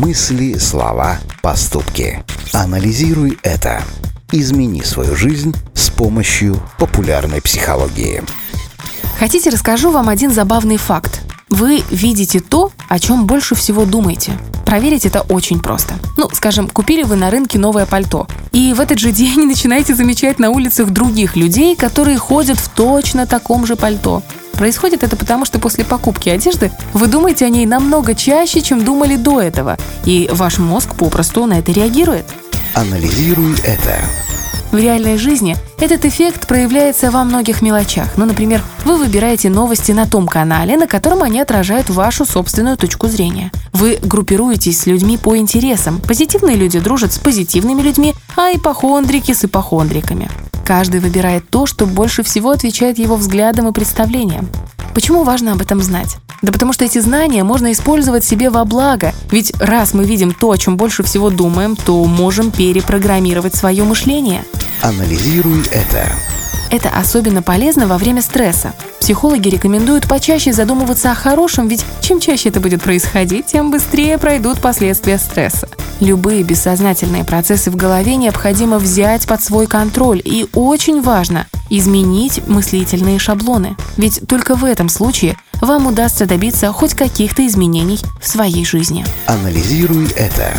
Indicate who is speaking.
Speaker 1: Мысли, слова, поступки. Анализируй это. Измени свою жизнь с помощью популярной психологии.
Speaker 2: Хотите, расскажу вам один забавный факт. Вы видите то, о чем больше всего думаете. Проверить это очень просто. Ну, скажем, купили вы на рынке новое пальто, и в этот же день начинаете замечать на улицах других людей, которые ходят в точно таком же пальто. Происходит это потому, что после покупки одежды вы думаете о ней намного чаще, чем думали до этого, и ваш мозг попросту на это реагирует.
Speaker 1: Анализируй это.
Speaker 2: В реальной жизни этот эффект проявляется во многих мелочах. Ну, например, вы выбираете новости на том канале, на котором они отражают вашу собственную точку зрения. Вы группируетесь с людьми по интересам. Позитивные люди дружат с позитивными людьми, а ипохондрики с ипохондриками. Каждый выбирает то, что больше всего отвечает его взглядам и представлениям. Почему важно об этом знать? Да потому что эти знания можно использовать себе во благо. Ведь раз мы видим то, о чем больше всего думаем, то можем перепрограммировать свое мышление.
Speaker 1: Анализируй это.
Speaker 2: Это особенно полезно во время стресса. Психологи рекомендуют почаще задумываться о хорошем, ведь чем чаще это будет происходить, тем быстрее пройдут последствия стресса. Любые бессознательные процессы в голове необходимо взять под свой контроль, и очень важно изменить мыслительные шаблоны. Ведь только в этом случае вам удастся добиться хоть каких-то изменений в своей жизни.
Speaker 1: Анализируй это.